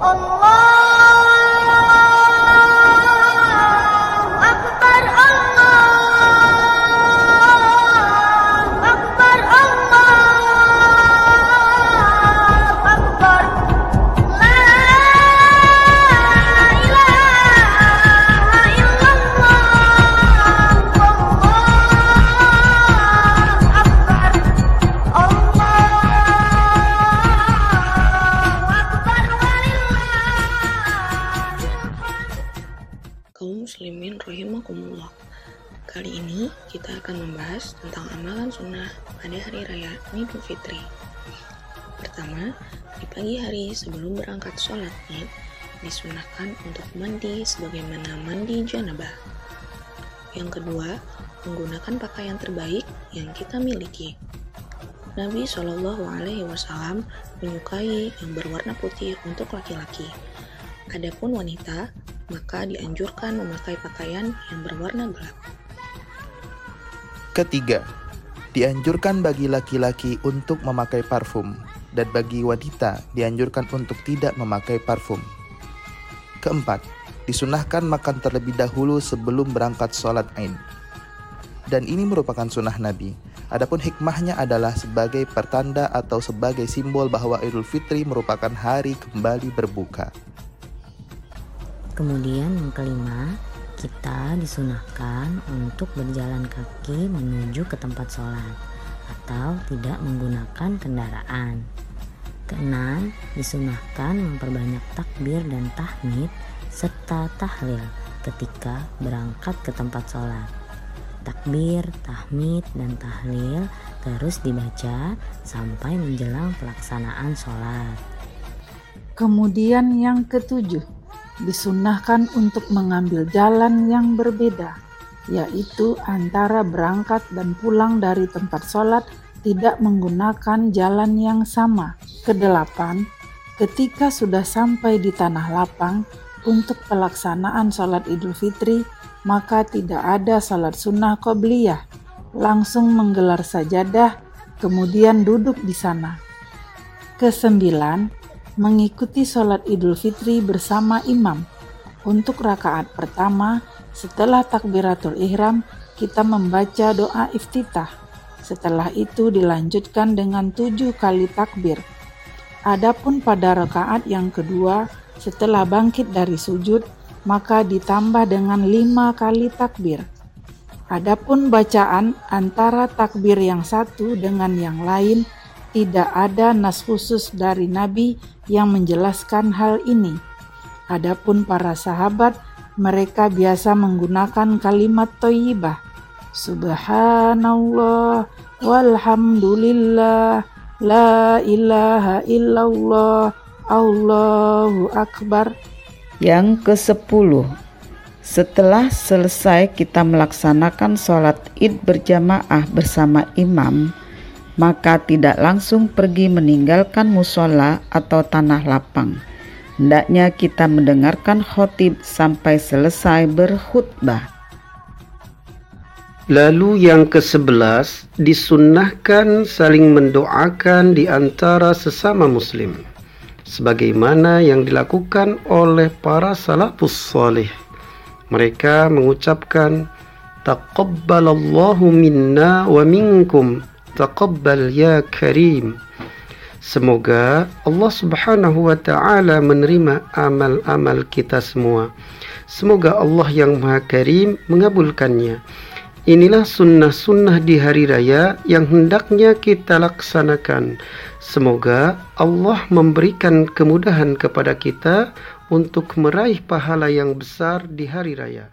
Allah muslimin rahimakumullah. Kali ini kita akan membahas tentang amalan sunnah pada hari raya Idul Fitri. Pertama, di pagi hari sebelum berangkat sholat id, disunahkan untuk mandi sebagaimana mandi janabah. Yang kedua, menggunakan pakaian terbaik yang kita miliki. Nabi Shallallahu Alaihi Wasallam menyukai yang berwarna putih untuk laki-laki. Adapun wanita maka dianjurkan memakai pakaian yang berwarna gelap. Ketiga, dianjurkan bagi laki-laki untuk memakai parfum dan bagi wanita dianjurkan untuk tidak memakai parfum. Keempat, disunahkan makan terlebih dahulu sebelum berangkat sholat Aid. Dan ini merupakan sunnah Nabi. Adapun hikmahnya adalah sebagai pertanda atau sebagai simbol bahwa Idul Fitri merupakan hari kembali berbuka. Kemudian yang kelima, kita disunahkan untuk berjalan kaki menuju ke tempat sholat atau tidak menggunakan kendaraan. Keenam, disunahkan memperbanyak takbir dan tahmid serta tahlil ketika berangkat ke tempat sholat. Takbir, tahmid, dan tahlil terus dibaca sampai menjelang pelaksanaan sholat. Kemudian yang ketujuh, disunahkan untuk mengambil jalan yang berbeda, yaitu antara berangkat dan pulang dari tempat sholat tidak menggunakan jalan yang sama. Kedelapan, ketika sudah sampai di tanah lapang untuk pelaksanaan sholat idul fitri, maka tidak ada sholat sunnah qobliyah. Langsung menggelar sajadah, kemudian duduk di sana. Kesembilan, mengikuti sholat Idul Fitri bersama imam. Untuk rakaat pertama, setelah takbiratul ihram, kita membaca doa iftitah. Setelah itu dilanjutkan dengan tujuh kali takbir. Adapun pada rakaat yang kedua, setelah bangkit dari sujud, maka ditambah dengan lima kali takbir. Adapun bacaan antara takbir yang satu dengan yang lain tidak ada nas khusus dari Nabi yang menjelaskan hal ini. Adapun para sahabat, mereka biasa menggunakan kalimat toyibah. Subhanallah walhamdulillah la ilaha illallah Allahu Akbar. Yang ke sepuluh, setelah selesai kita melaksanakan sholat id berjamaah bersama imam, maka tidak langsung pergi meninggalkan musola atau tanah lapang. Hendaknya kita mendengarkan khotib sampai selesai berkhutbah. Lalu yang ke-11 disunnahkan saling mendoakan di antara sesama muslim sebagaimana yang dilakukan oleh para salafus salih. Mereka mengucapkan taqabbalallahu minna wa minkum taqabbal ya karim. Semoga Allah Subhanahu wa taala menerima amal-amal kita semua. Semoga Allah yang Maha Karim mengabulkannya. Inilah sunnah-sunnah di hari raya yang hendaknya kita laksanakan. Semoga Allah memberikan kemudahan kepada kita untuk meraih pahala yang besar di hari raya.